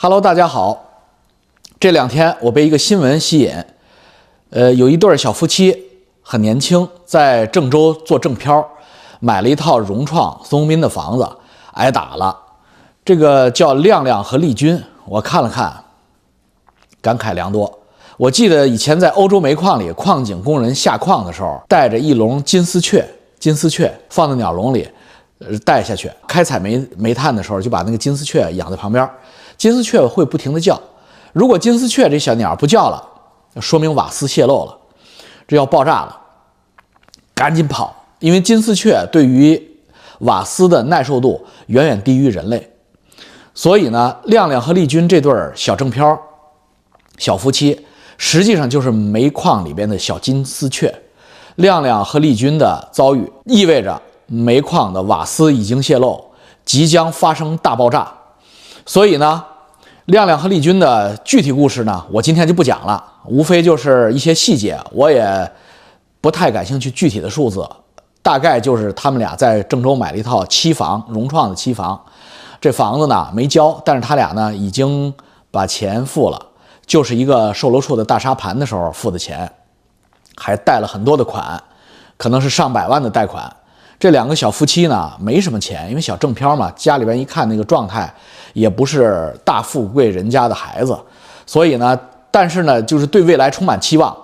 Hello，大家好。这两天我被一个新闻吸引，呃，有一对小夫妻很年轻，在郑州做正漂，买了一套融创孙宏斌的房子，挨打了。这个叫亮亮和丽君，我看了看，感慨良多。我记得以前在欧洲煤矿里，矿井工人下矿的时候，带着一笼金丝雀，金丝雀放在鸟笼里，呃，带下去。开采煤煤炭的时候，就把那个金丝雀养在旁边，金丝雀会不停地叫。如果金丝雀这小鸟不叫了，说明瓦斯泄漏了，这要爆炸了，赶紧跑！因为金丝雀对于瓦斯的耐受度远远低于人类，所以呢，亮亮和丽君这对小正漂、小夫妻，实际上就是煤矿里边的小金丝雀。亮亮和丽君的遭遇意味着煤矿的瓦斯已经泄漏，即将发生大爆炸，所以呢。亮亮和丽君的具体故事呢，我今天就不讲了，无非就是一些细节，我也不太感兴趣。具体的数字，大概就是他们俩在郑州买了一套期房，融创的期房，这房子呢没交，但是他俩呢已经把钱付了，就是一个售楼处的大沙盘的时候付的钱，还贷了很多的款，可能是上百万的贷款。这两个小夫妻呢没什么钱，因为小正漂嘛，家里边一看那个状态。也不是大富贵人家的孩子，所以呢，但是呢，就是对未来充满期望，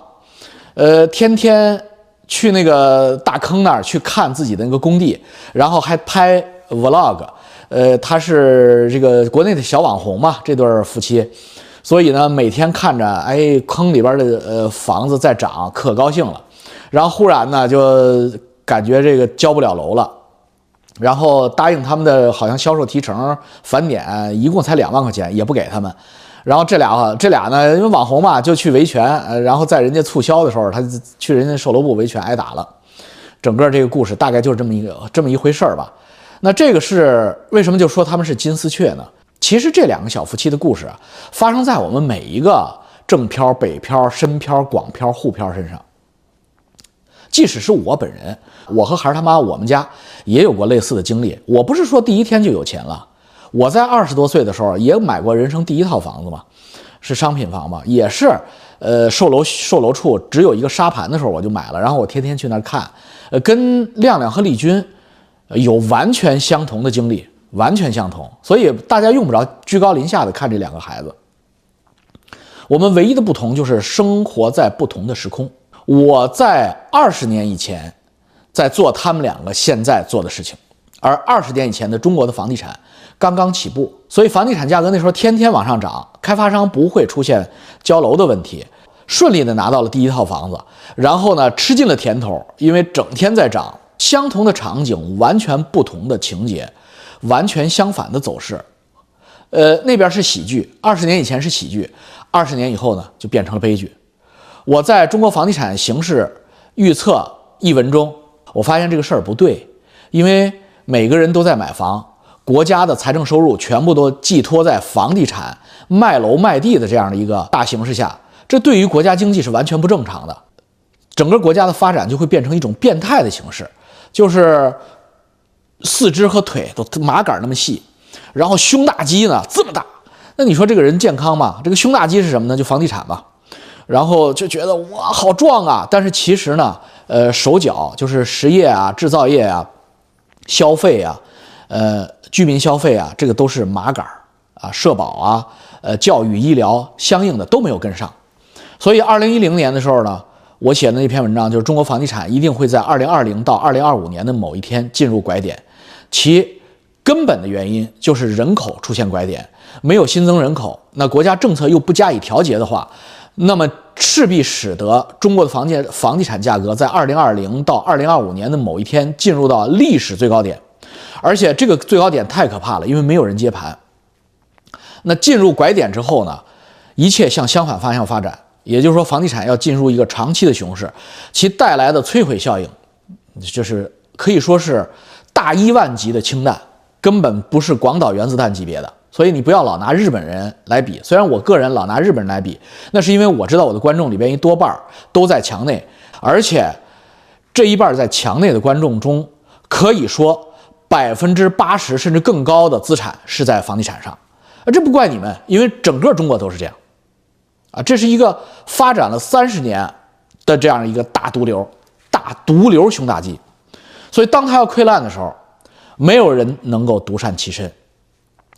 呃，天天去那个大坑那儿去看自己的那个工地，然后还拍 vlog，呃，他是这个国内的小网红嘛，这对夫妻，所以呢，每天看着哎坑里边的呃房子在涨，可高兴了，然后忽然呢，就感觉这个交不了楼了。然后答应他们的好像销售提成返点一共才两万块钱，也不给他们。然后这俩这俩呢，因为网红嘛，就去维权。呃，然后在人家促销的时候，他去人家售楼部维权挨打了。整个这个故事大概就是这么一个这么一回事儿吧。那这个是为什么就说他们是金丝雀呢？其实这两个小夫妻的故事啊，发生在我们每一个正漂、北漂、深漂、广漂、沪漂身上。即使是我本人，我和孩儿他妈，我们家也有过类似的经历。我不是说第一天就有钱了，我在二十多岁的时候也买过人生第一套房子嘛，是商品房嘛，也是，呃，售楼售楼处只有一个沙盘的时候我就买了，然后我天天去那儿看，呃，跟亮亮和丽君有完全相同的经历，完全相同，所以大家用不着居高临下的看这两个孩子。我们唯一的不同就是生活在不同的时空。我在二十年以前，在做他们两个现在做的事情，而二十年以前的中国的房地产刚刚起步，所以房地产价格那时候天天往上涨，开发商不会出现交楼的问题，顺利的拿到了第一套房子，然后呢吃尽了甜头，因为整天在涨，相同的场景，完全不同的情节，完全相反的走势，呃，那边是喜剧，二十年以前是喜剧，二十年以后呢就变成了悲剧。我在中国房地产形势预测一文中，我发现这个事儿不对，因为每个人都在买房，国家的财政收入全部都寄托在房地产卖楼卖地的这样的一个大形势下，这对于国家经济是完全不正常的，整个国家的发展就会变成一种变态的形式，就是四肢和腿都麻杆那么细，然后胸大肌呢这么大，那你说这个人健康吗？这个胸大肌是什么呢？就房地产吧。然后就觉得哇，好壮啊！但是其实呢，呃，手脚就是实业啊、制造业啊、消费啊、呃，居民消费啊，这个都是麻杆儿啊，社保啊、呃，教育、医疗相应的都没有跟上。所以，二零一零年的时候呢，我写的那篇文章就是中国房地产一定会在二零二零到二零二五年的某一天进入拐点，其根本的原因就是人口出现拐点，没有新增人口，那国家政策又不加以调节的话。那么势必使得中国的房建房地产价格在二零二零到二零二五年的某一天进入到历史最高点，而且这个最高点太可怕了，因为没有人接盘。那进入拐点之后呢，一切向相反方向发展，也就是说房地产要进入一个长期的熊市，其带来的摧毁效应，就是可以说是大一万级的氢弹，根本不是广岛原子弹级别的。所以你不要老拿日本人来比，虽然我个人老拿日本人来比，那是因为我知道我的观众里边一多半都在墙内，而且这一半在墙内的观众中，可以说百分之八十甚至更高的资产是在房地产上，啊，这不怪你们，因为整个中国都是这样，啊，这是一个发展了三十年的这样一个大毒瘤，大毒瘤熊大基，所以当他要溃烂的时候，没有人能够独善其身。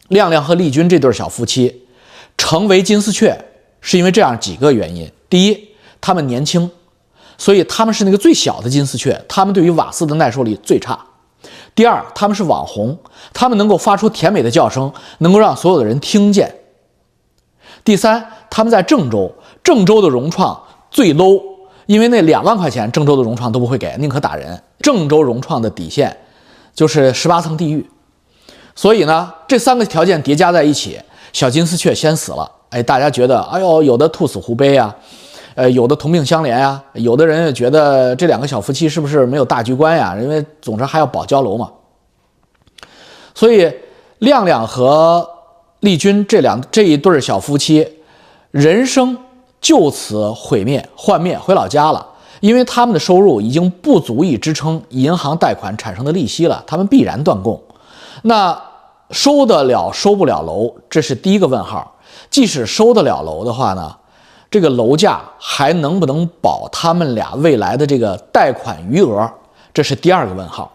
亮亮和丽君这对小夫妻成为金丝雀，是因为这样几个原因：第一，他们年轻，所以他们是那个最小的金丝雀，他们对于瓦斯的耐受力最差。第二，他们是网红，他们能够发出甜美的叫声，能够让所有的人听见。第三，他们在郑州，郑州的融创最 low，因为那两万块钱，郑州的融创都不会给，宁可打人。郑州融创的底线就是十八层地狱。所以呢，这三个条件叠加在一起，小金丝雀先死了。哎，大家觉得，哎呦，有的兔死狐悲呀，呃，有的同病相怜呀，有的人也觉得这两个小夫妻是不是没有大局观呀？因为总之还要保交楼嘛。所以，亮亮和丽君这两这一对小夫妻，人生就此毁灭、幻灭，回老家了。因为他们的收入已经不足以支撑银行贷款产生的利息了，他们必然断供。那收得了收不了楼，这是第一个问号。即使收得了楼的话呢，这个楼价还能不能保他们俩未来的这个贷款余额，这是第二个问号。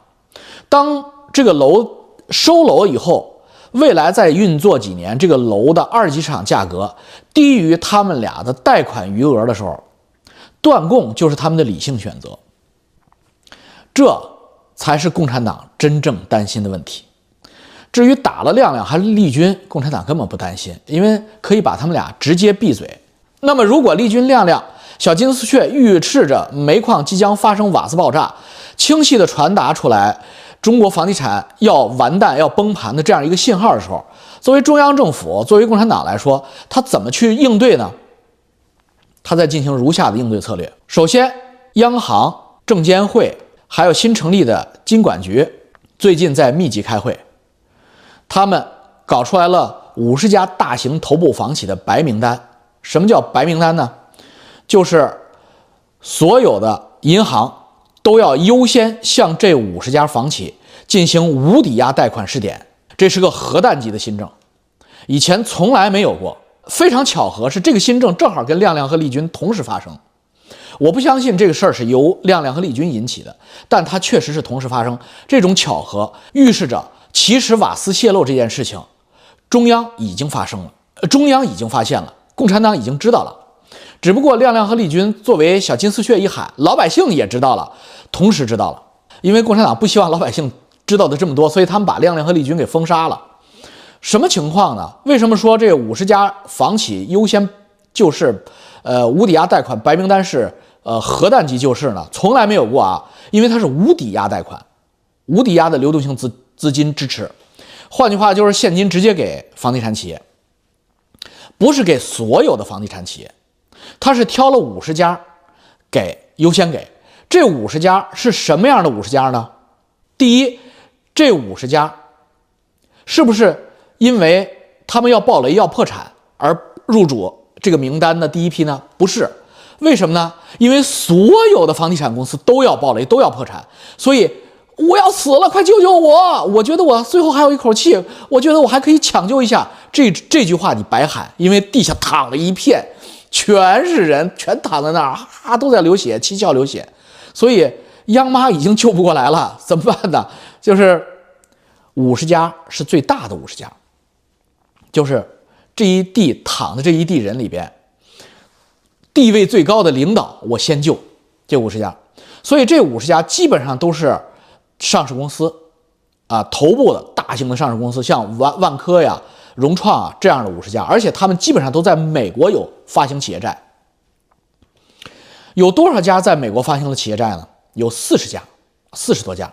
当这个楼。收楼以后，未来再运作几年，这个楼的二级市场价格低于他们俩的贷款余额的时候，断供就是他们的理性选择。这才是共产党真正担心的问题。至于打了亮亮还是丽君，共产党根本不担心，因为可以把他们俩直接闭嘴。那么，如果丽君、亮亮、小金丝雀预示着煤矿即将发生瓦斯爆炸，清晰地传达出来。中国房地产要完蛋、要崩盘的这样一个信号的时候，作为中央政府、作为共产党来说，他怎么去应对呢？他在进行如下的应对策略：首先，央行、证监会还有新成立的金管局最近在密集开会，他们搞出来了五十家大型头部房企的白名单。什么叫白名单呢？就是所有的银行。都要优先向这五十家房企进行无抵押贷款试点，这是个核弹级的新政，以前从来没有过。非常巧合是这个新政正好跟亮亮和丽君同时发生。我不相信这个事儿是由亮亮和丽君引起的，但它确实是同时发生。这种巧合预示着，其实瓦斯泄漏这件事情，中央已经发生了，中央已经发现了，共产党已经知道了。只不过亮亮和丽君作为小金丝雀一喊，老百姓也知道了，同时知道了。因为共产党不希望老百姓知道的这么多，所以他们把亮亮和丽君给封杀了。什么情况呢？为什么说这五十家房企优先救市？呃，无抵押贷款白名单是呃核弹级救市呢？从来没有过啊！因为它是无抵押贷款，无抵押的流动性资资金支持，换句话就是现金直接给房地产企业，不是给所有的房地产企业。他是挑了五十家，给优先给这五十家是什么样的五十家呢？第一，这五十家是不是因为他们要暴雷要破产而入主这个名单的第一批呢？不是，为什么呢？因为所有的房地产公司都要暴雷都要破产，所以我要死了，快救救我！我觉得我最后还有一口气，我觉得我还可以抢救一下。这这句话你白喊，因为地下躺了一片。全是人，全躺在那儿，哈，都在流血，七窍流血，所以央妈已经救不过来了，怎么办呢？就是五十家是最大的五十家，就是这一地躺的这一地人里边，地位最高的领导，我先救这五十家，所以这五十家基本上都是上市公司啊，头部的大型的上市公司，像万万科呀。融创啊，这样的五十家，而且他们基本上都在美国有发行企业债。有多少家在美国发行的企业债呢？有四十家，四十多家。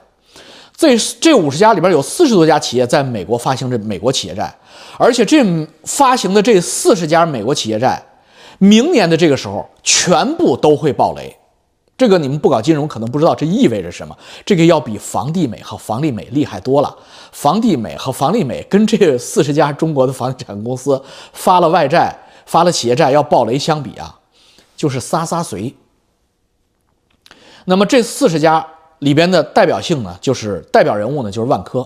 这这五十家里边有四十多家企业在美国发行着美国企业债，而且这发行的这四十家美国企业债，明年的这个时候全部都会爆雷。这个你们不搞金融可能不知道，这意味着什么？这个要比房地美和房利美厉害多了。房地美和房利美跟这四十家中国的房地产公司发了外债、发了企业债要爆雷相比啊，就是撒撒随。那么这四十家里边的代表性呢，就是代表人物呢，就是万科。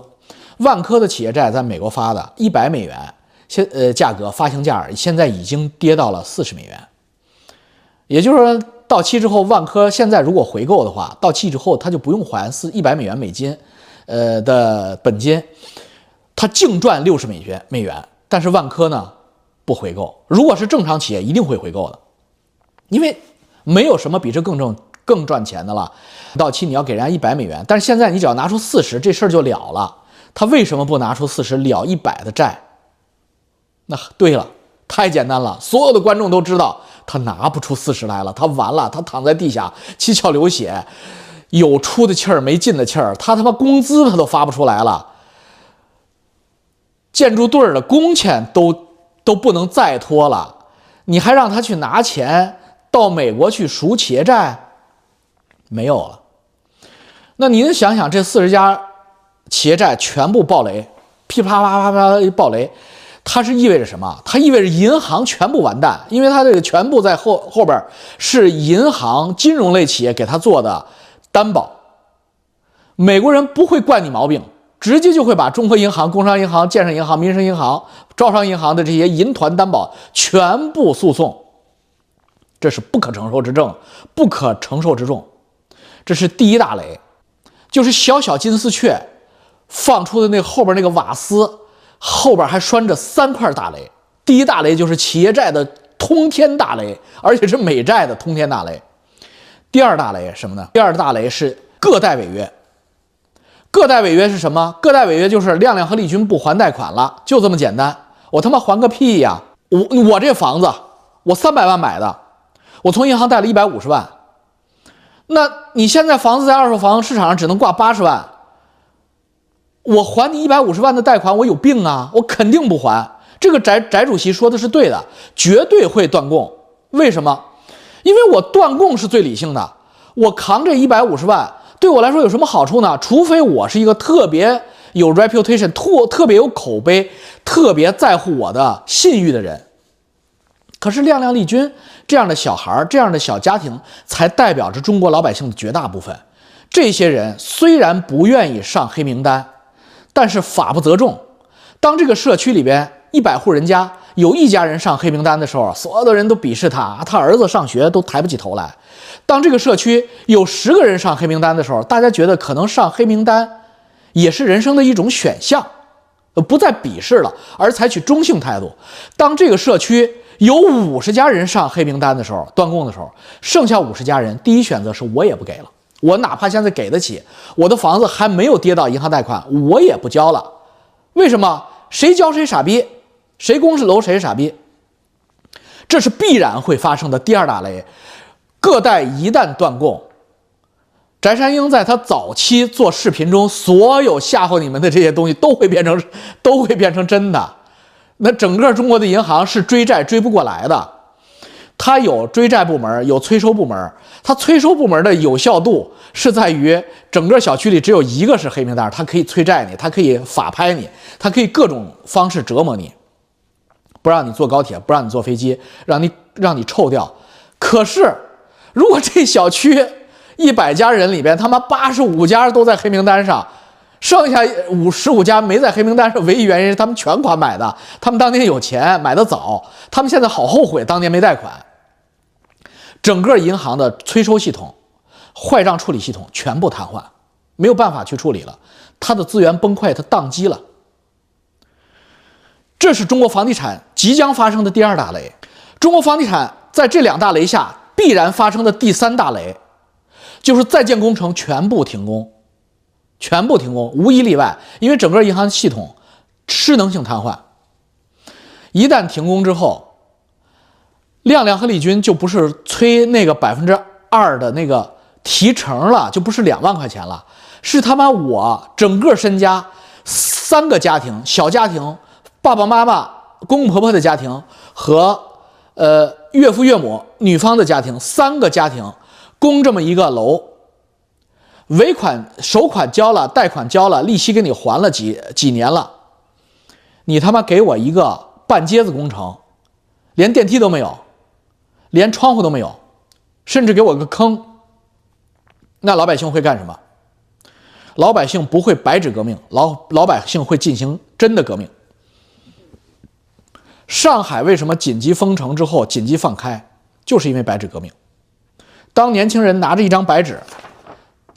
万科的企业债在美国发的，一百美元，现呃价格发行价现在已经跌到了四十美元，也就是说到期之后，万科现在如果回购的话，到期之后他就不用还四一百美元美金，呃的本金，他净赚六十美元美元。但是万科呢不回购，如果是正常企业一定会回购的，因为没有什么比这更挣更赚钱的了。到期你要给人家一百美元，但是现在你只要拿出四十，这事儿就了了。他为什么不拿出四十了一百的债？那对了，太简单了，所有的观众都知道他拿不出四十来了，他完了，他躺在地下七窍流血，有出的气儿没进的气儿，他他妈工资他都发不出来了，建筑队儿的工钱都都不能再拖了，你还让他去拿钱到美国去赎企业债？没有了。那您想想，这四十家。企业债全部暴雷，噼啪啪啪啪一暴雷，它是意味着什么？它意味着银行全部完蛋，因为它这个全部在后后边是银行金融类企业给他做的担保。美国人不会惯你毛病，直接就会把中国银行、工商银行、建设银行、民生银行、招商银行的这些银团担保全部诉讼，这是不可承受之重，不可承受之重。这是第一大雷，就是小小金丝雀。放出的那后边那个瓦斯后边还拴着三块大雷，第一大雷就是企业债的通天大雷，而且是美债的通天大雷。第二大雷什么呢？第二大雷是个贷违约。个贷违约是什么？个贷违约就是亮亮和丽君不还贷款了，就这么简单。我他妈还个屁呀！我我这房子我三百万买的，我从银行贷了一百五十万，那你现在房子在二手房市场上只能挂八十万。我还你一百五十万的贷款，我有病啊！我肯定不还。这个翟翟主席说的是对的，绝对会断供。为什么？因为我断供是最理性的。我扛这一百五十万，对我来说有什么好处呢？除非我是一个特别有 reputation、特特别有口碑、特别在乎我的信誉的人。可是亮亮丽君这样的小孩、这样的小家庭，才代表着中国老百姓的绝大部分。这些人虽然不愿意上黑名单。但是法不责众，当这个社区里边一百户人家有一家人上黑名单的时候，所有的人都鄙视他，他儿子上学都抬不起头来。当这个社区有十个人上黑名单的时候，大家觉得可能上黑名单也是人生的一种选项，不再鄙视了，而采取中性态度。当这个社区有五十家人上黑名单的时候，断供的时候，剩下五十家人第一选择是我也不给了。我哪怕现在给得起，我的房子还没有跌到银行贷款，我也不交了。为什么？谁交谁傻逼，谁公示楼谁傻逼。这是必然会发生的第二大雷。各贷一旦断供，翟山鹰在他早期做视频中所有吓唬你们的这些东西都会变成都会变成真的。那整个中国的银行是追债追不过来的。他有追债部门，有催收部门。他催收部门的有效度是在于整个小区里只有一个是黑名单，他可以催债你，他可以法拍你，他可以各种方式折磨你，不让你坐高铁，不让你坐飞机，让你让你臭掉。可是，如果这小区一百家人里边，他妈八十五家都在黑名单上，剩下五十五家没在黑名单上，唯一原因是他们全款买的，他们当年有钱买的早，他们现在好后悔当年没贷款。整个银行的催收系统、坏账处理系统全部瘫痪，没有办法去处理了，它的资源崩溃，它宕机了。这是中国房地产即将发生的第二大雷。中国房地产在这两大雷下必然发生的第三大雷，就是在建工程全部停工，全部停工，无一例外，因为整个银行系统失能性瘫痪。一旦停工之后，亮亮和李军就不是催那个百分之二的那个提成了，就不是两万块钱了，是他妈我整个身家三个家庭小家庭，爸爸妈妈、公公婆婆的家庭和呃岳父岳母女方的家庭三个家庭供这么一个楼，尾款首款交了，贷款交了，利息给你还了几几年了，你他妈给我一个半截子工程，连电梯都没有。连窗户都没有，甚至给我个坑，那老百姓会干什么？老百姓不会白纸革命，老老百姓会进行真的革命。上海为什么紧急封城之后紧急放开，就是因为白纸革命。当年轻人拿着一张白纸，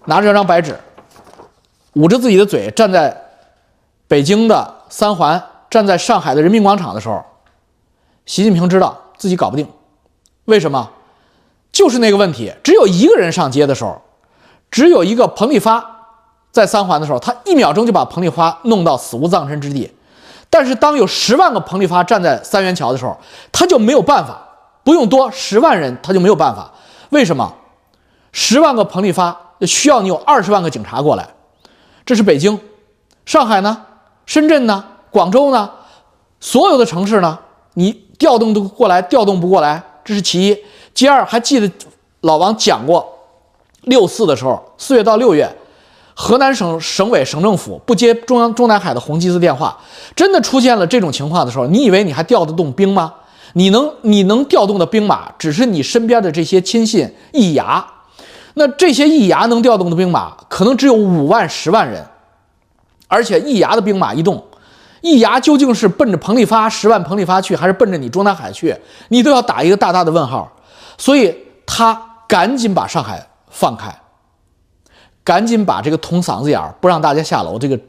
拿着一张白纸，捂着自己的嘴，站在北京的三环，站在上海的人民广场的时候，习近平知道自己搞不定。为什么？就是那个问题，只有一个人上街的时候，只有一个彭丽发在三环的时候，他一秒钟就把彭丽发弄到死无葬身之地。但是当有十万个彭丽发站在三元桥的时候，他就没有办法，不用多，十万人他就没有办法。为什么？十万个彭丽发需要你有二十万个警察过来，这是北京、上海呢、深圳呢、广州呢，所有的城市呢，你调动都过来，调动不过来，这是其一。其二，还记得老王讲过，六四的时候，四月到六月，河南省省委省政府不接中央中南海的红旗子电话，真的出现了这种情况的时候，你以为你还调得动兵吗？你能你能调动的兵马，只是你身边的这些亲信一牙，那这些一牙能调动的兵马，可能只有五万十万人，而且一牙的兵马一动，易牙究竟是奔着彭丽发十万彭丽发去，还是奔着你中南海去，你都要打一个大大的问号。所以他赶紧把上海放开，赶紧把这个捅嗓子眼儿不让大家下楼这个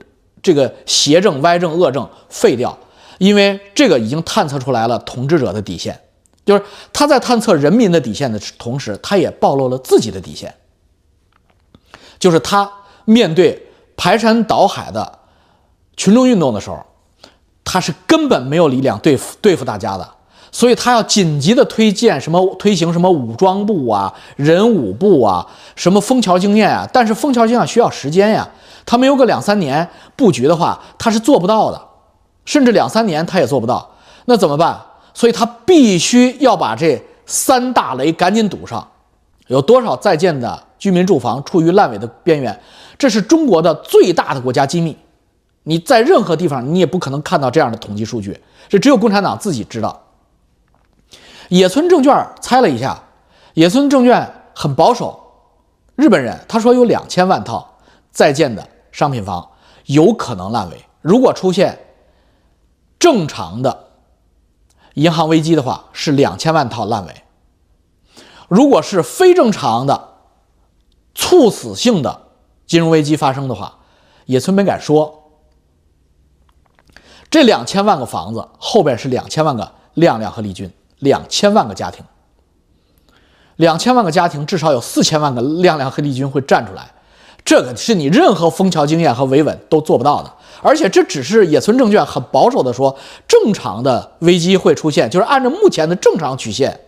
这个邪正歪正恶正废掉，因为这个已经探测出来了统治者的底线，就是他在探测人民的底线的同时，他也暴露了自己的底线，就是他面对排山倒海的群众运动的时候，他是根本没有力量对付对付大家的。所以他要紧急的推荐什么推行什么武装部啊、人武部啊、什么枫桥经验啊，但是枫桥经验需要时间呀，他没有个两三年布局的话，他是做不到的，甚至两三年他也做不到，那怎么办？所以他必须要把这三大雷赶紧堵上。有多少在建的居民住房处于烂尾的边缘？这是中国的最大的国家机密，你在任何地方你也不可能看到这样的统计数据，这只有共产党自己知道。野村证券猜了一下，野村证券很保守，日本人他说有两千万套在建的商品房有可能烂尾。如果出现正常的银行危机的话，是两千万套烂尾；如果是非正常的猝死性的金融危机发生的话，野村没敢说。这两千万个房子后边是两千万个亮亮和丽君。两千万个家庭，两千万个家庭，至少有四千万个亮亮和丽君会站出来，这个是你任何枫桥经验和维稳都做不到的。而且这只是野村证券很保守的说，正常的危机会出现，就是按照目前的正常曲线，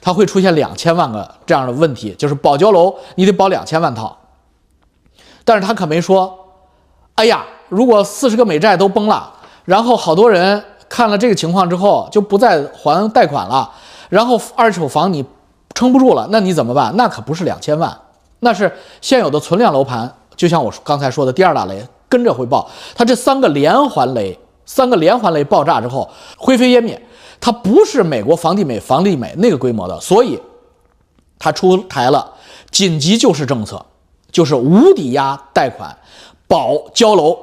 它会出现两千万个这样的问题，就是保交楼你得保两千万套。但是他可没说，哎呀，如果四十个美债都崩了，然后好多人。看了这个情况之后，就不再还贷款了，然后二手房你撑不住了，那你怎么办？那可不是两千万，那是现有的存量楼盘。就像我刚才说的，第二大雷跟着会爆，它这三个连环雷，三个连环雷爆炸之后灰飞烟灭，它不是美国房地美、房利美那个规模的，所以它出台了紧急救市政策，就是无抵押贷款保交楼。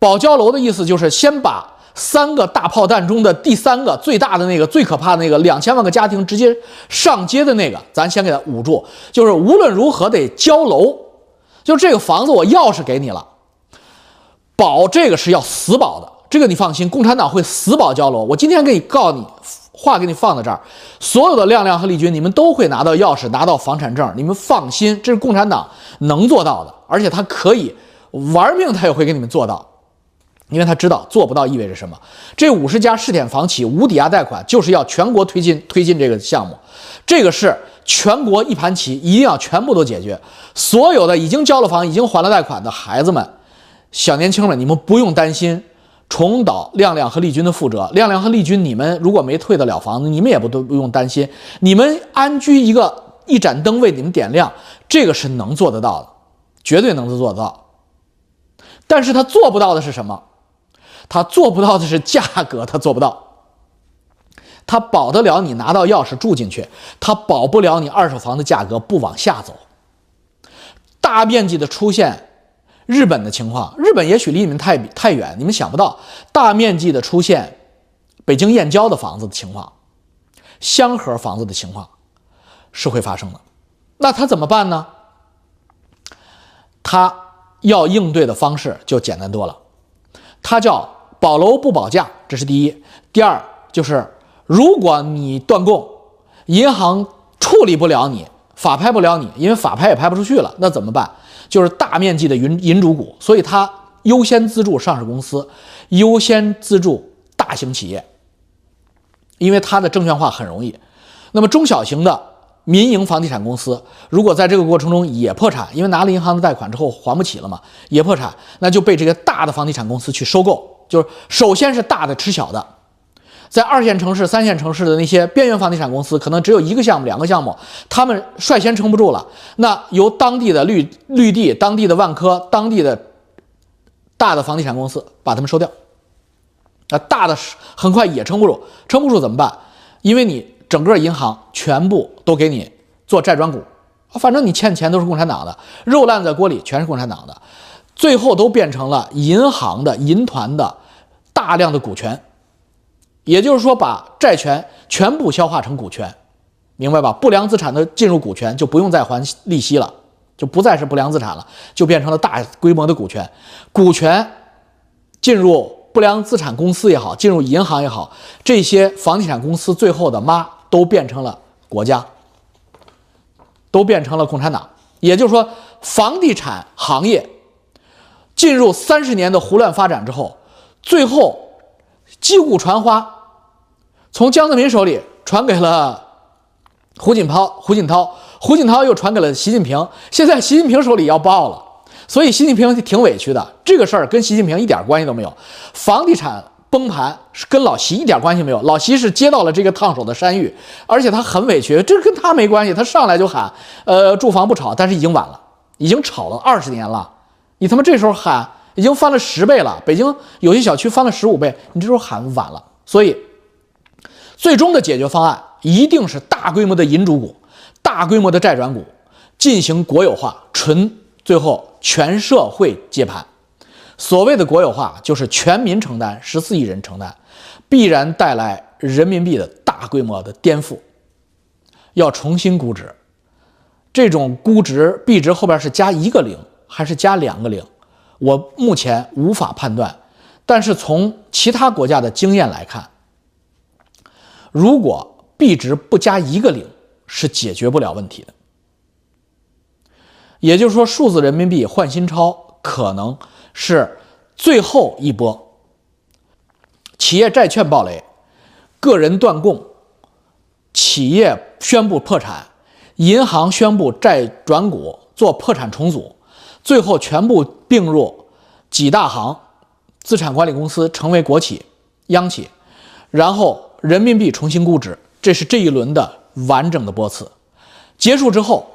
保交楼的意思就是先把。三个大炮弹中的第三个最大的那个最可怕的那个两千万个家庭直接上街的那个，咱先给他捂住。就是无论如何得交楼，就这个房子我钥匙给你了，保这个是要死保的，这个你放心，共产党会死保交楼。我今天给你告你，话给你放在这儿，所有的亮亮和丽君，你们都会拿到钥匙，拿到房产证，你们放心，这是共产党能做到的，而且他可以玩命，他也会给你们做到。因为他知道做不到意味着什么，这五十家试点房企无抵押贷款就是要全国推进推进这个项目，这个是全国一盘棋，一定要全部都解决。所有的已经交了房、已经还了贷款的孩子们、小年轻们，你们不用担心重蹈亮亮和丽君的覆辙。亮亮和丽君，你们如果没退得了房子，你们也不都不用担心，你们安居一个一盏灯为你们点亮，这个是能做得到的，绝对能做得到。但是他做不到的是什么？他做不到的是价格，他做不到。他保得了你拿到钥匙住进去，他保不了你二手房的价格不往下走。大面积的出现日本的情况，日本也许离你们太太远，你们想不到大面积的出现北京燕郊的房子的情况，香河房子的情况是会发生的。那他怎么办呢？他要应对的方式就简单多了，他叫保楼不保价，这是第一。第二就是，如果你断供，银行处理不了你，法拍不了你，因为法拍也拍不出去了，那怎么办？就是大面积的银银主股，所以它优先资助上市公司，优先资助大型企业，因为它的证券化很容易。那么中小型的。民营房地产公司如果在这个过程中也破产，因为拿了银行的贷款之后还不起了嘛，也破产，那就被这个大的房地产公司去收购。就是首先是大的吃小的，在二线城市、三线城市的那些边缘房地产公司，可能只有一个项目、两个项目，他们率先撑不住了，那由当地的绿绿地、当地的万科、当地的大的房地产公司把他们收掉。那大的很快也撑不住，撑不住怎么办？因为你。整个银行全部都给你做债转股，反正你欠钱都是共产党的，肉烂在锅里全是共产党的，最后都变成了银行的银团的大量的股权，也就是说把债权全部消化成股权，明白吧？不良资产的进入股权就不用再还利息了，就不再是不良资产了，就变成了大规模的股权，股权进入不良资产公司也好，进入银行也好，这些房地产公司最后的妈。都变成了国家，都变成了共产党。也就是说，房地产行业进入三十年的胡乱发展之后，最后击鼓传花，从江泽民手里传给了胡锦涛，胡锦涛，胡锦涛又传给了习近平，现在习近平手里要爆了，所以习近平挺委屈的。这个事儿跟习近平一点关系都没有，房地产。崩盘是跟老习一点关系没有，老习是接到了这个烫手的山芋，而且他很委屈，这跟他没关系，他上来就喊，呃，住房不炒，但是已经晚了，已经炒了二十年了，你他妈这时候喊，已经翻了十倍了，北京有些小区翻了十五倍，你这时候喊晚了，所以最终的解决方案一定是大规模的银主股，大规模的债转股进行国有化，纯最后全社会接盘。所谓的国有化，就是全民承担，十四亿人承担，必然带来人民币的大规模的颠覆，要重新估值。这种估值币值后边是加一个零还是加两个零，我目前无法判断。但是从其他国家的经验来看，如果币值不加一个零，是解决不了问题的。也就是说，数字人民币换新钞可能。是最后一波，企业债券暴雷，个人断供，企业宣布破产，银行宣布债转股做破产重组，最后全部并入几大行资产管理公司，成为国企、央企，然后人民币重新估值，这是这一轮的完整的波次。结束之后，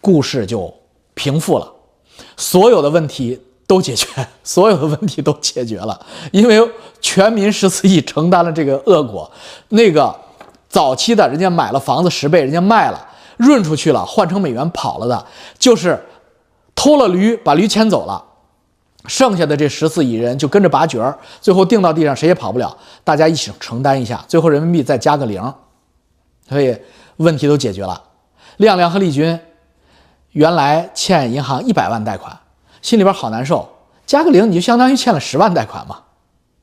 故事就平复了，所有的问题。都解决，所有的问题都解决了，因为全民十四亿承担了这个恶果。那个早期的人家买了房子十倍，人家卖了润出去了，换成美元跑了的，就是偷了驴把驴牵走了，剩下的这十四亿人就跟着拔角儿，最后定到地上谁也跑不了，大家一起承担一下，最后人民币再加个零，所以问题都解决了。亮亮和丽君原来欠银行一百万贷款。心里边好难受，加个零你就相当于欠了十万贷款嘛。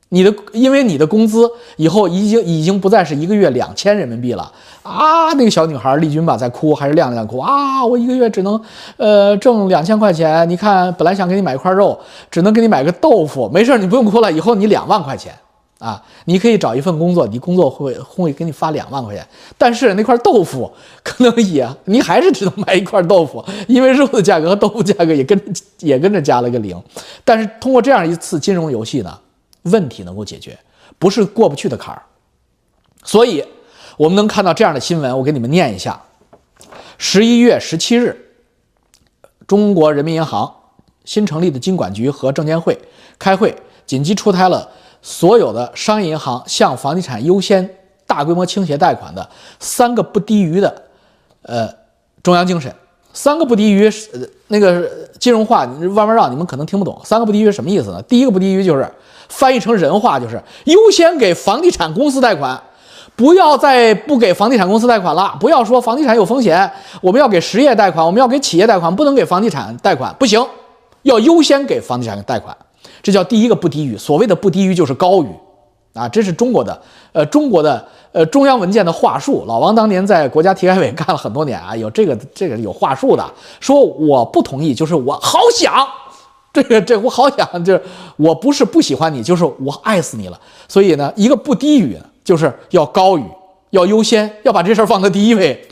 你的因为你的工资以后已经已经不再是一个月两千人民币了啊！那个小女孩丽君吧在哭，还是亮亮哭啊？我一个月只能呃挣两千块钱。你看，本来想给你买一块肉，只能给你买个豆腐。没事，你不用哭了，以后你两万块钱。啊，你可以找一份工作，你工作会会给你发两万块钱，但是那块豆腐 可能也你还是只能买一块豆腐，因为肉的价格和豆腐价格也跟也跟着加了个零。但是通过这样一次金融游戏呢，问题能够解决，不是过不去的坎儿。所以我们能看到这样的新闻，我给你们念一下：十一月十七日，中国人民银行新成立的金管局和证监会开会，紧急出台了。所有的商业银行向房地产优先大规模倾斜贷款的三个不低于的，呃，中央精神，三个不低于呃那个金融话弯弯绕，你们可能听不懂。三个不低于什么意思呢？第一个不低于就是翻译成人话就是优先给房地产公司贷款，不要再不给房地产公司贷款了。不要说房地产有风险，我们要给实业贷款，我们要给企业贷款，不能给房地产贷款，不行，要优先给房地产贷款。这叫第一个不低于。所谓的不低于就是高于。啊，这是中国的，呃，中国的，呃，中央文件的话术。老王当年在国家体改委干了很多年啊，有这个这个有话术的，说我不同意，就是我好想，这 个这我好想，就是我不是不喜欢你，就是我爱死你了。所以呢，一个不低于，就是要高于，要优先，要把这事儿放在第一位，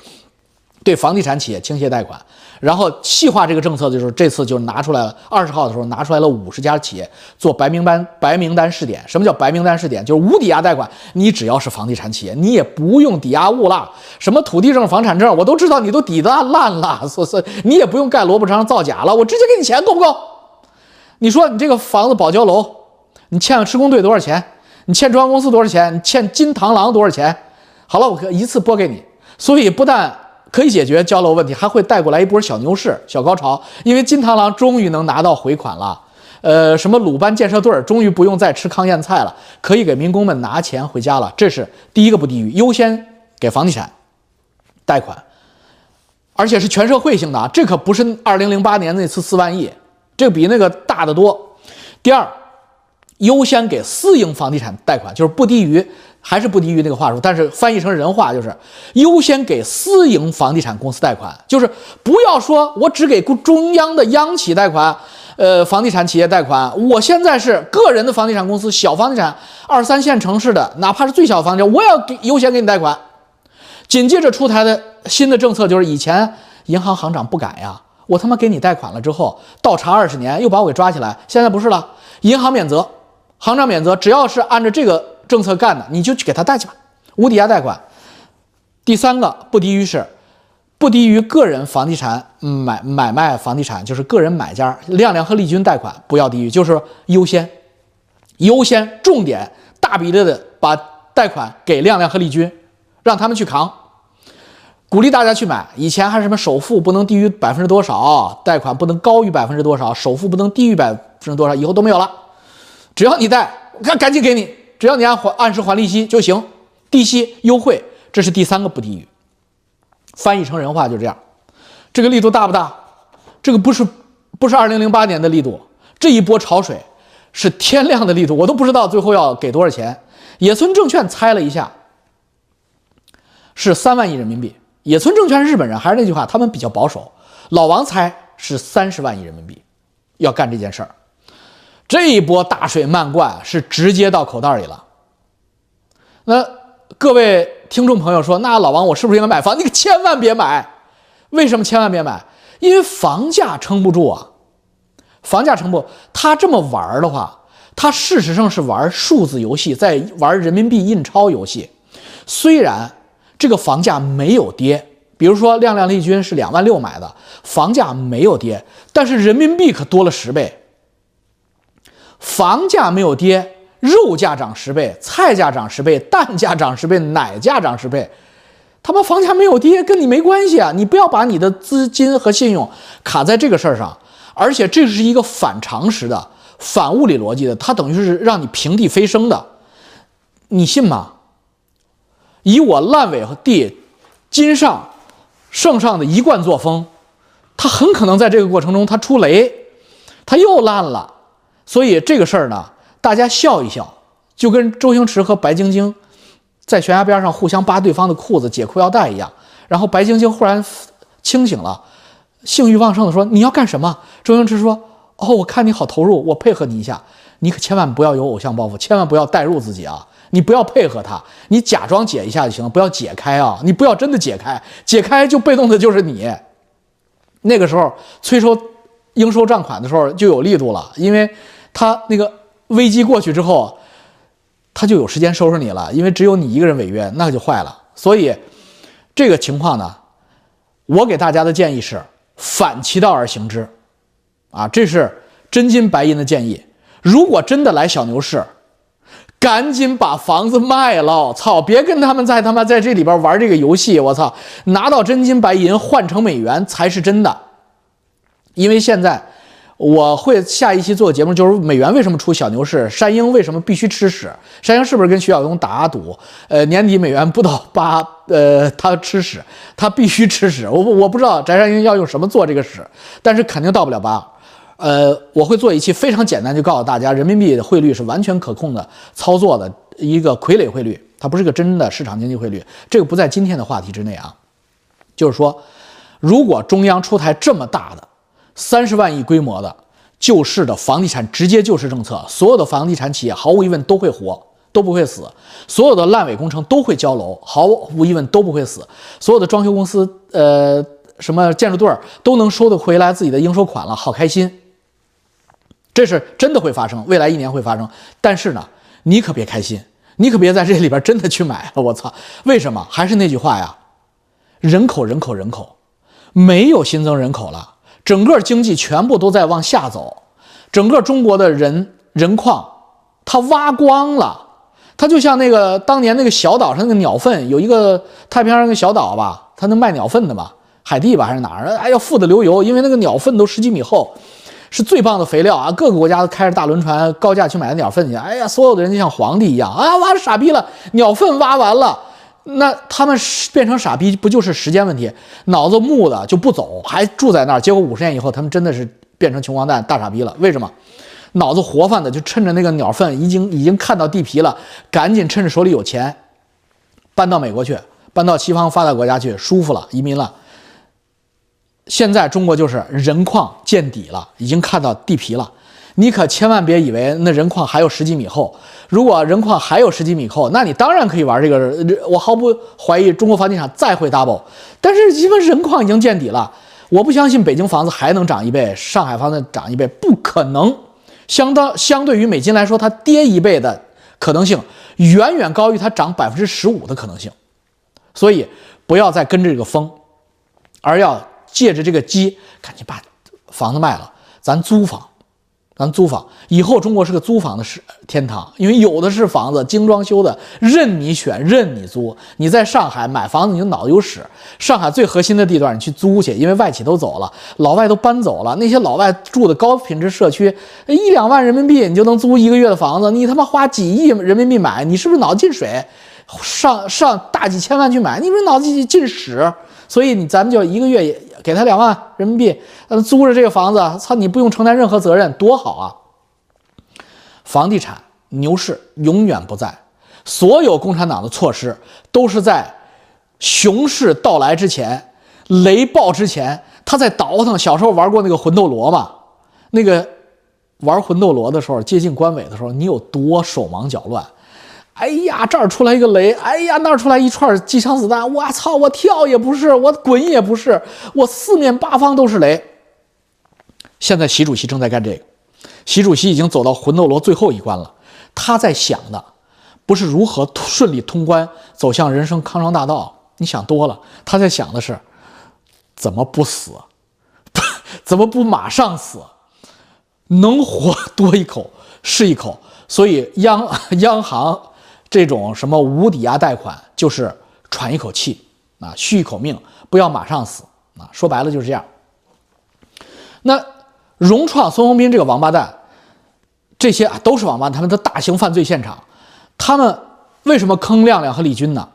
对房地产企业倾斜贷款。然后细化这个政策，就是这次就拿出来了。二十号的时候拿出来了五十家企业做白名单白名单试点。什么叫白名单试点？就是无抵押贷款，你只要是房地产企业，你也不用抵押物了，什么土地证、房产证，我都知道你都抵得烂了，所以你也不用盖萝卜章造假了，我直接给你钱，够不够？你说你这个房子保交楼，你欠施工队多少钱？你欠装修公司多少钱？你欠金螳螂多少钱？好了，我可一次拨给你。所以不但可以解决交楼问题，还会带过来一波小牛市、小高潮，因为金螳螂终于能拿到回款了，呃，什么鲁班建设队终于不用再吃糠咽菜了，可以给民工们拿钱回家了。这是第一个不低于，优先给房地产贷款，而且是全社会性的啊，这可不是二零零八年那次四万亿，这比那个大得多。第二，优先给私营房地产贷款，就是不低于。还是不低于那个话术，但是翻译成人话就是优先给私营房地产公司贷款，就是不要说我只给中央的央企贷款，呃，房地产企业贷款。我现在是个人的房地产公司，小房地产二三线城市的，哪怕是最小房地产，我也要给优先给你贷款。紧接着出台的新的政策就是，以前银行行长不敢呀，我他妈给你贷款了之后倒查二十年，又把我给抓起来。现在不是了，银行免责，行长免责，只要是按照这个。政策干的，你就去给他贷去吧，无抵押贷款。第三个不低于是，不低于个人房地产买买卖房地产，就是个人买家，亮亮和丽君贷款不要低于，就是优先，优先重点大比例的把贷款给亮亮和丽君，让他们去扛，鼓励大家去买。以前还什么首付不能低于百分之多少，贷款不能高于百分之多少，首付不能低于百分之多少，以后都没有了，只要你贷，我看赶紧给你。只要你按还按时还利息就行，利息优惠，这是第三个不低于。翻译成人话就这样，这个力度大不大？这个不是不是二零零八年的力度，这一波潮水是天量的力度，我都不知道最后要给多少钱。野村证券猜了一下，是三万亿人民币。野村证券是日本人，还是那句话，他们比较保守。老王猜是三十万亿人民币，要干这件事儿。这一波大水漫灌是直接到口袋里了。那各位听众朋友说，那老王我是不是应该买房？你可千万别买。为什么千万别买？因为房价撑不住啊，房价撑不。他这么玩的话，他事实上是玩数字游戏，在玩人民币印钞游戏。虽然这个房价没有跌，比如说亮亮丽君是两万六买的，房价没有跌，但是人民币可多了十倍。房价没有跌，肉价涨十倍，菜价涨十倍，蛋价涨十倍，奶价涨十倍。他妈房价没有跌，跟你没关系啊！你不要把你的资金和信用卡在这个事儿上。而且这是一个反常识的、反物理逻辑的，它等于是让你平地飞升的。你信吗？以我烂尾和地金上圣上的一贯作风，他很可能在这个过程中他出雷，他又烂了。所以这个事儿呢，大家笑一笑，就跟周星驰和白晶晶在悬崖边上互相扒对方的裤子、解裤腰带一样。然后白晶晶忽然清醒了，性欲旺盛的说：“你要干什么？”周星驰说：“哦，我看你好投入，我配合你一下。你可千万不要有偶像包袱，千万不要代入自己啊！你不要配合他，你假装解一下就行了，不要解开啊！你不要真的解开，解开就被动的就是你。那个时候催收应收账款的时候就有力度了，因为。”他那个危机过去之后，他就有时间收拾你了，因为只有你一个人违约，那就坏了。所以这个情况呢，我给大家的建议是反其道而行之，啊，这是真金白银的建议。如果真的来小牛市，赶紧把房子卖了！操，别跟他们在他妈在这里边玩这个游戏！我操，拿到真金白银换成美元才是真的。因为现在我会下一期做节目，就是美元为什么出小牛市，山鹰为什么必须吃屎？山鹰是不是跟徐晓东打赌？呃，年底美元不到八，呃，他吃屎，他必须吃屎。我我不知道翟山鹰要用什么做这个屎，但是肯定到不了八。呃，我会做一期非常简单，就告诉大家，人民币的汇率是完全可控的操作的一个傀儡汇率，它不是个真的市场经济汇率。这个不在今天的话题之内啊。就是说，如果中央出台这么大的三十万亿规模的救市的房地产直接救市政策，所有的房地产企业毫无疑问都会活，都不会死；所有的烂尾工程都会交楼，毫无疑问都不会死；所有的装修公司，呃，什么建筑队儿都能收得回来自己的应收款了，好开心。这是真的会发生，未来一年会发生。但是呢，你可别开心，你可别在这里边真的去买。我操，为什么？还是那句话呀，人口，人口，人口，没有新增人口了，整个经济全部都在往下走，整个中国的人人矿它挖光了，它就像那个当年那个小岛上那个鸟粪，有一个太平洋上个小岛吧，它能卖鸟粪的嘛，海地吧还是哪儿？哎呀，富得流油，因为那个鸟粪都十几米厚。是最棒的肥料啊！各个国家都开着大轮船高价去买鸟粪去。哎呀，所有的人就像皇帝一样啊！挖傻逼了，鸟粪挖完了，那他们变成傻逼不就是时间问题？脑子木的就不走，还住在那儿。结果五十年以后，他们真的是变成穷光蛋、大傻逼了。为什么？脑子活泛的就趁着那个鸟粪已经已经看到地皮了，赶紧趁着手里有钱，搬到美国去，搬到西方发达国家去，舒服了，移民了。现在中国就是人矿见底了，已经看到地皮了。你可千万别以为那人矿还有十几米厚。如果人矿还有十几米厚，那你当然可以玩这个。我毫不怀疑中国房地产再会 double，但是因为人矿已经见底了，我不相信北京房子还能涨一倍，上海房子涨一倍不可能。相当相对于美金来说，它跌一倍的可能性远远高于它涨百分之十五的可能性。所以不要再跟着这个风，而要。借着这个机，赶紧把房子卖了，咱租房，咱租房。以后中国是个租房的是天堂，因为有的是房子精装修的，任你选，任你租。你在上海买房子，你就脑子有屎。上海最核心的地段，你去租去，因为外企都走了，老外都搬走了。那些老外住的高品质社区，一两万人民币你就能租一个月的房子，你他妈花几亿人民币买，你是不是脑子进水？上上大几千万去买，你不是脑子进屎？所以你咱们就一个月给他两万人民币，呃，租着这个房子，操，你不用承担任何责任，多好啊！房地产牛市永远不在，所有共产党的措施都是在熊市到来之前、雷暴之前，他在倒腾。小时候玩过那个魂斗罗嘛？那个玩魂斗罗的时候，接近关尾的时候，你有多手忙脚乱？哎呀，这儿出来一个雷！哎呀，那儿出来一串机枪子弹！我操，我跳也不是，我滚也不是，我四面八方都是雷。现在习主席正在干这个，习主席已经走到魂斗罗最后一关了。他在想的不是如何顺利通关，走向人生康庄大道。你想多了，他在想的是怎么不死，怎么不马上死，能活多一口是一口。所以央央行。这种什么无抵押贷款，就是喘一口气啊，续一口命，不要马上死啊。说白了就是这样。那融创、孙宏斌这个王八蛋，这些啊都是王八蛋，他们的大型犯罪现场。他们为什么坑亮亮和李军呢？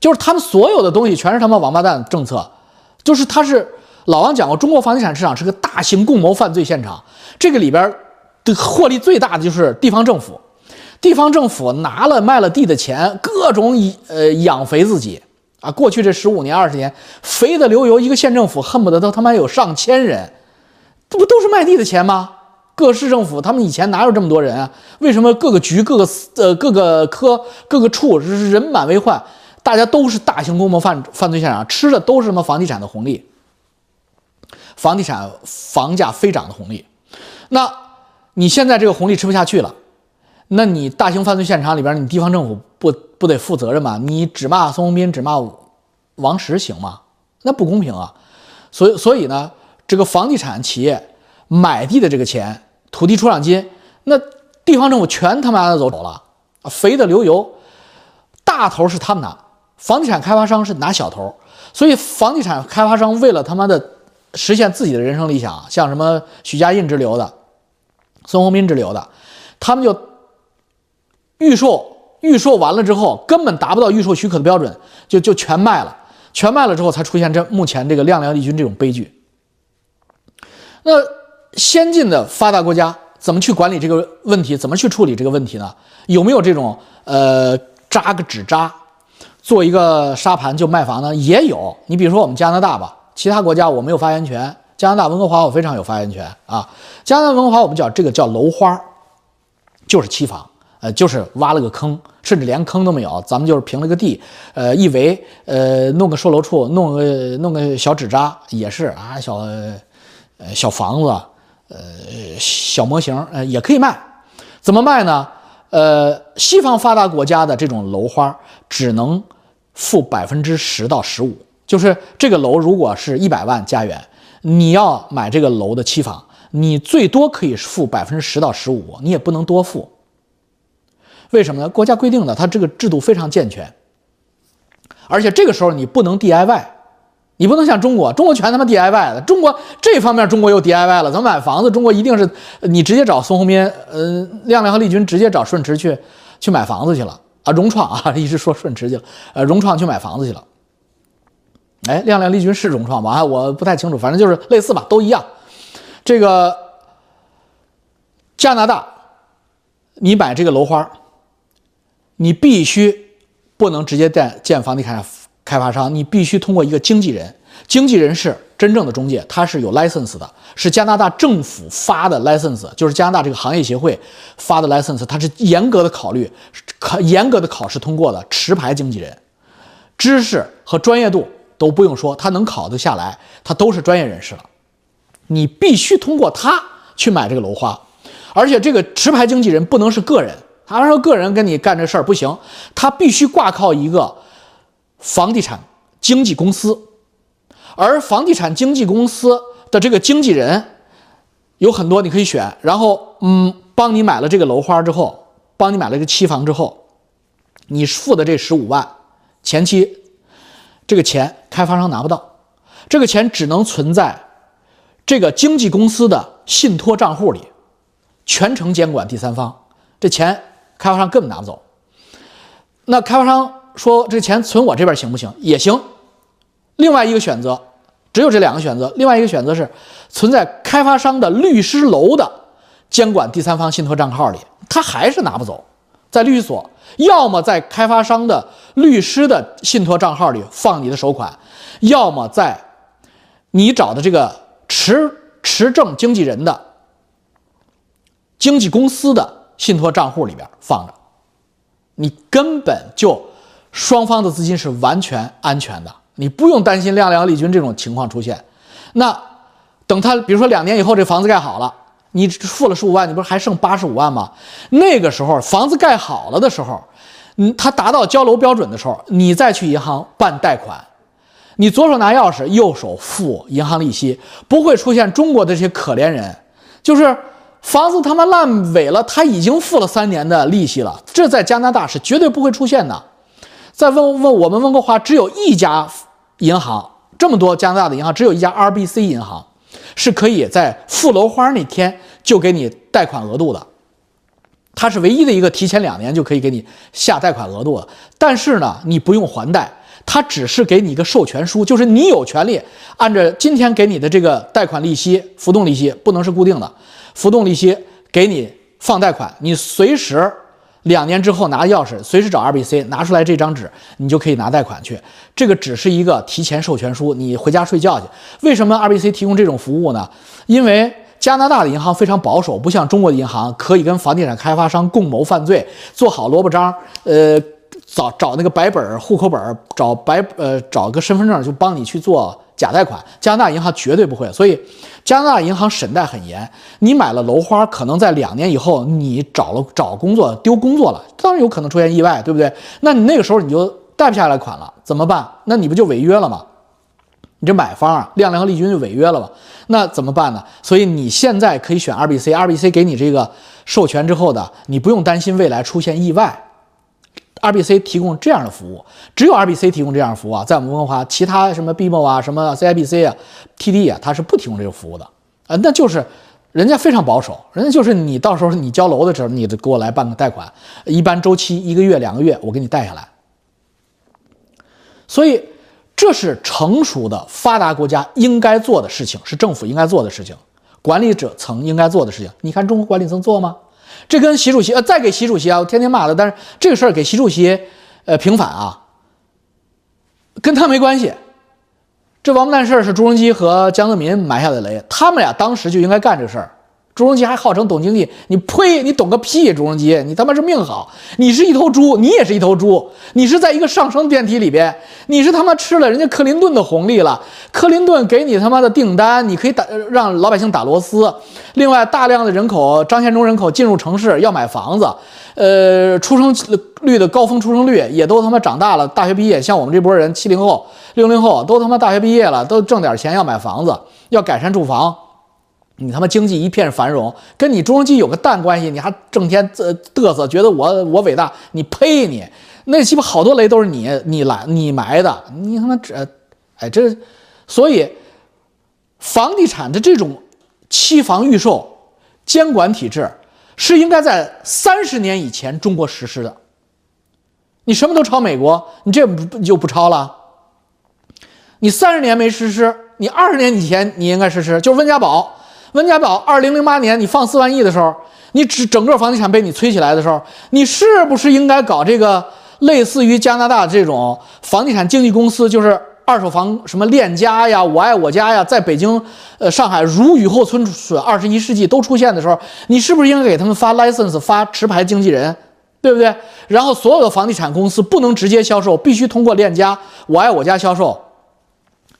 就是他们所有的东西全是他们王八蛋政策。就是他是老王讲过，中国房地产市场是个大型共谋犯罪现场。这个里边的获利最大的就是地方政府。地方政府拿了卖了地的钱，各种以呃养肥自己啊！过去这十五年二十年，肥的流油，一个县政府恨不得都他妈有上千人，这不都是卖地的钱吗？各市政府他们以前哪有这么多人啊？为什么各个局、各个呃各个科、各个处人满为患？大家都是大型公谋犯犯罪现场，吃的都是什么房地产的红利，房地产房价飞涨的红利。那你现在这个红利吃不下去了。那你大型犯罪现场里边，你地方政府不不得负责任吗？你只骂孙宏斌，只骂王石行吗？那不公平啊！所以所以呢，这个房地产企业买地的这个钱，土地出让金，那地方政府全他妈的走走了，肥的流油，大头是他们拿，房地产开发商是拿小头，所以房地产开发商为了他妈的实现自己的人生理想，像什么许家印之流的、孙宏斌之流的，他们就预售，预售完了之后根本达不到预售许可的标准，就就全卖了，全卖了之后才出现这目前这个亮亮丽君这种悲剧。那先进的发达国家怎么去管理这个问题？怎么去处理这个问题呢？有没有这种呃扎个纸扎，做一个沙盘就卖房呢？也有。你比如说我们加拿大吧，其他国家我没有发言权，加拿大温哥华我非常有发言权啊。加拿大温哥华我们叫这个叫楼花，就是期房，呃，就是挖了个坑，甚至连坑都没有，咱们就是平了个地，呃，一围，呃，弄个售楼处，弄个弄个小纸扎，也是啊，小。呃，小房子，呃，小模型，呃，也可以卖。怎么卖呢？呃，西方发达国家的这种楼花只能付百分之十到十五，就是这个楼如果是一百万加元，你要买这个楼的期房，你最多可以付百分之十到十五，你也不能多付。为什么呢？国家规定的，它这个制度非常健全，而且这个时候你不能 DIY。你不能像中国，中国全他妈 DIY 的。中国这方面，中国又 DIY 了。咱买房子，中国一定是你直接找孙宏斌、呃，亮亮和丽君直接找顺驰去去买房子去了啊。融创啊，一直说顺驰去了，呃，融创去买房子去了。哎，亮亮丽君是融创吧？啊我不太清楚，反正就是类似吧，都一样。这个加拿大，你买这个楼花，你必须不能直接建建房地产。开发商，你必须通过一个经纪人，经纪人是真正的中介，他是有 license 的，是加拿大政府发的 license，就是加拿大这个行业协会发的 license，他是严格的考虑，考严格的考试通过的持牌经纪人，知识和专业度都不用说，他能考得下来，他都是专业人士了。你必须通过他去买这个楼花，而且这个持牌经纪人不能是个人，他说个人跟你干这事儿不行，他必须挂靠一个。房地产经纪公司，而房地产经纪公司的这个经纪人有很多，你可以选。然后，嗯，帮你买了这个楼花之后，帮你买了这个期房之后，你付的这十五万前期，这个钱开发商拿不到，这个钱只能存在这个经纪公司的信托账户里，全程监管第三方，这钱开发商根本拿不走。那开发商。说这钱存我这边行不行？也行。另外一个选择，只有这两个选择。另外一个选择是存在开发商的律师楼的监管第三方信托账号里，他还是拿不走，在律所，要么在开发商的律师的信托账号里放你的首款，要么在你找的这个持持证经纪人的经纪公司的信托账户里边放着，你根本就。双方的资金是完全安全的，你不用担心亮亮、丽君这种情况出现。那等他，比如说两年以后这房子盖好了，你付了十五万，你不是还剩八十五万吗？那个时候房子盖好了的时候，嗯，他达到交楼标准的时候，你再去银行办贷款，你左手拿钥匙，右手付银行利息，不会出现中国的这些可怜人，就是房子他妈烂尾了，他已经付了三年的利息了，这在加拿大是绝对不会出现的。再问问我们温哥华只有一家银行，这么多加拿大的银行，只有一家 RBC 银行是可以在付楼花那天就给你贷款额度的，它是唯一的一个提前两年就可以给你下贷款额度的。但是呢，你不用还贷，它只是给你一个授权书，就是你有权利按照今天给你的这个贷款利息、浮动利息不能是固定的，浮动利息给你放贷款，你随时。两年之后拿钥匙，随时找 RBC 拿出来这张纸，你就可以拿贷款去。这个只是一个提前授权书，你回家睡觉去。为什么 RBC 提供这种服务呢？因为加拿大的银行非常保守，不像中国的银行可以跟房地产开发商共谋犯罪，做好萝卜章，呃，找找那个白本户口本，找白呃找个身份证就帮你去做。假贷款，加拿大银行绝对不会，所以加拿大银行审贷很严。你买了楼花，可能在两年以后，你找了找工作丢工作了，当然有可能出现意外，对不对？那你那个时候你就贷不下来款了，怎么办？那你不就违约了吗？你这买方啊，亮亮和丽君就违约了吧？那怎么办呢？所以你现在可以选 RBC，RBC 给你这个授权之后的，你不用担心未来出现意外。RBC 提供这样的服务，只有 RBC 提供这样的服务啊，在我们温哥华，其他什么 BMO 啊、什么 CIBC 啊、TD 啊，它是不提供这个服务的啊，那就是人家非常保守，人家就是你到时候你交楼的时候，你得给我来办个贷款，一般周期一个月、两个月，我给你贷下来。所以这是成熟的发达国家应该做的事情，是政府应该做的事情，管理者层应该做的事情。你看中国管理层做吗？这跟习主席呃，再给习主席啊，我天天骂他，但是这个事儿给习主席呃平反啊，跟他没关系。这王八蛋事儿是朱镕基和江泽民埋下的雷，他们俩当时就应该干这事儿。朱镕基还号称懂经济，你呸！你懂个屁！朱镕基，你他妈是命好，你是一头猪，你也是一头猪，你是在一个上升电梯里边，你是他妈吃了人家克林顿的红利了。克林顿给你他妈的订单，你可以打让老百姓打螺丝。另外，大量的人口，张献忠人口进入城市要买房子，呃，出生率的高峰出生率也都他妈长大了，大学毕业，像我们这波人，七零后、六零后都他妈大学毕业了，都挣点钱要买房子，要改善住房。你他妈经济一片繁荣，跟你朱镕基有个蛋关系？你还整天嘚嘚瑟，觉得我我伟大？你呸你！那鸡巴好多雷都是你你来你埋的，你他妈这，哎这，所以房地产的这种期房预售监管体制是应该在三十年以前中国实施的。你什么都抄美国，你这不就不抄了？你三十年没实施，你二十年以前你应该实施，就是温家宝。温家宝二零零八年你放四万亿的时候，你只整个房地产被你催起来的时候，你是不是应该搞这个类似于加拿大这种房地产经纪公司，就是二手房什么链家呀、我爱我家呀，在北京、呃上海如雨后春笋，二十一世纪都出现的时候，你是不是应该给他们发 license、发持牌经纪人，对不对？然后所有的房地产公司不能直接销售，必须通过链家、我爱我家销售。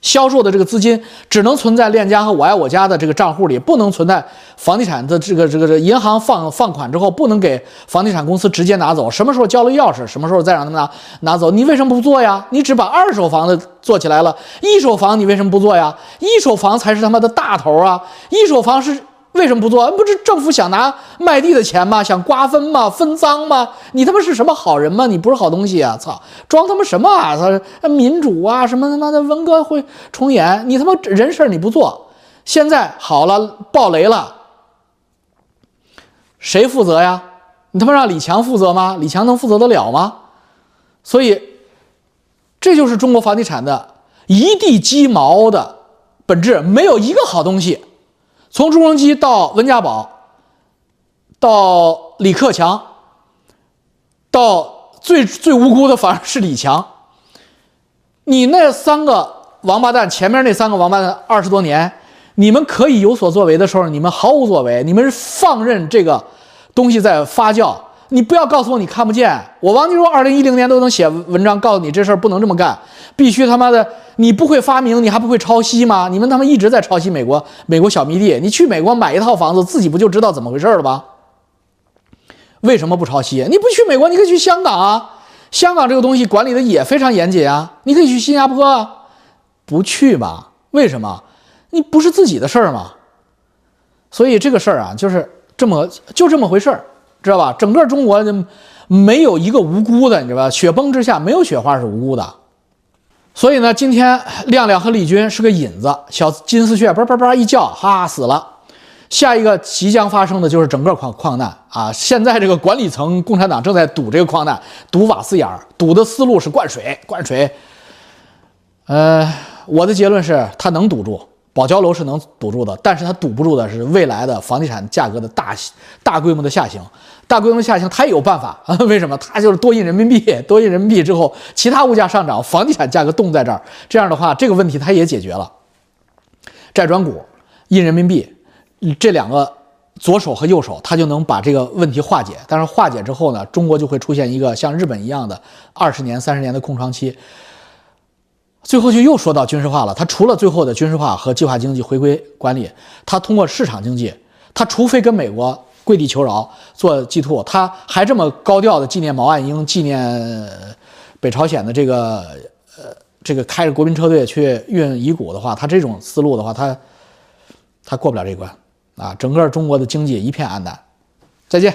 销售的这个资金只能存在链家和我爱我家的这个账户里，不能存在房地产的这个这个这银行放放款之后，不能给房地产公司直接拿走。什么时候交了钥匙，什么时候再让他们拿拿走？你为什么不做呀？你只把二手房的做起来了，一手房你为什么不做呀？一手房才是他妈的大头啊！一手房是。为什么不做？不是政府想拿卖地的钱吗？想瓜分吗？分赃吗？你他妈是什么好人吗？你不是好东西啊！操，装他妈什么啊？他民主啊？什么他妈的文革会重演？你他妈人事你不做，现在好了，爆雷了，谁负责呀？你他妈让李强负责吗？李强能负责得了吗？所以，这就是中国房地产的一地鸡毛的本质，没有一个好东西。从朱镕基到温家宝，到李克强，到最最无辜的反而是李强。你那三个王八蛋，前面那三个王八蛋二十多年，你们可以有所作为的时候，你们毫无作为，你们是放任这个东西在发酵。你不要告诉我你看不见，我王金说二零一零年都能写文章告诉你这事儿不能这么干，必须他妈的你不会发明，你还不会抄袭吗？你们他妈一直在抄袭美国，美国小迷弟，你去美国买一套房子，自己不就知道怎么回事了吧？为什么不抄袭？你不去美国，你可以去香港啊，香港这个东西管理的也非常严谨啊，你可以去新加坡啊，不去吧？为什么？你不是自己的事儿吗？所以这个事儿啊，就是这么就这么回事儿。知道吧？整个中国就没有一个无辜的，你知道吧？雪崩之下没有雪花是无辜的。所以呢，今天亮亮和李军是个引子，小金丝雀叭叭叭一叫，哈死了。下一个即将发生的就是整个矿矿难啊！现在这个管理层，共产党正在堵这个矿难，堵瓦斯眼儿，堵的思路是灌水，灌水。呃，我的结论是，他能堵住。保交楼是能堵住的，但是它堵不住的是未来的房地产价格的大大规模的下行，大规模下行它也有办法啊？为什么？它就是多印人民币，多印人民币之后，其他物价上涨，房地产价格冻在这儿，这样的话，这个问题它也解决了。债转股、印人民币这两个左手和右手，它就能把这个问题化解。但是化解之后呢，中国就会出现一个像日本一样的二十年、三十年的空窗期。最后就又说到军事化了。他除了最后的军事化和计划经济回归管理，他通过市场经济，他除非跟美国跪地求饶做 G two，他还这么高调的纪念毛岸英，纪念北朝鲜的这个呃这个开着国民车队去运遗骨的话，他这种思路的话，他他过不了这关啊！整个中国的经济一片黯淡。再见。